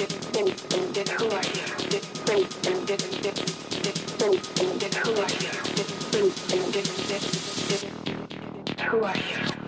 Who are you?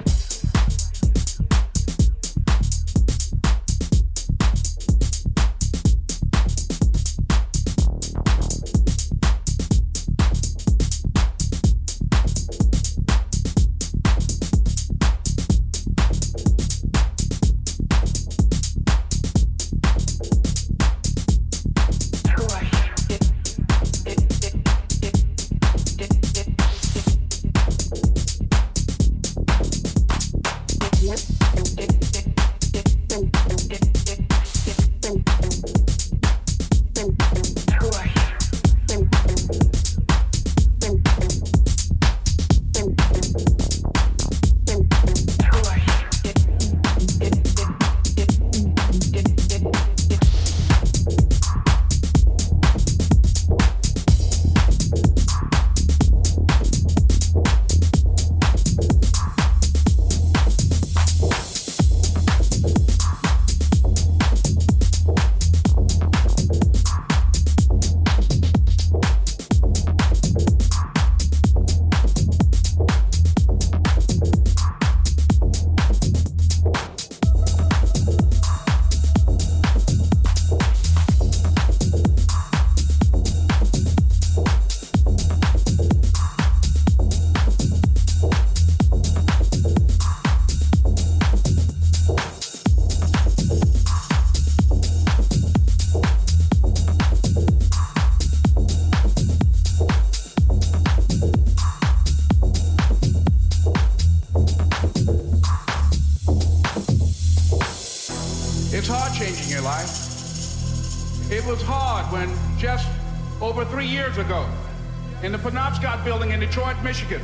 Michigan,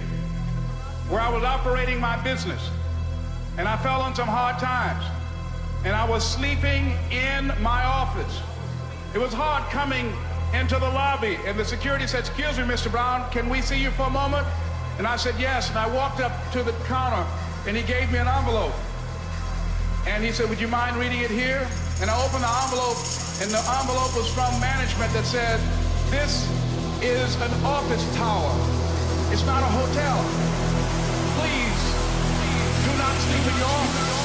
where I was operating my business. And I fell on some hard times. And I was sleeping in my office. It was hard coming into the lobby. And the security said, Excuse me, Mr. Brown, can we see you for a moment? And I said, Yes. And I walked up to the counter and he gave me an envelope. And he said, Would you mind reading it here? And I opened the envelope, and the envelope was from management that said, This is an office tower. It's not a hotel. Please do not sleep in your office.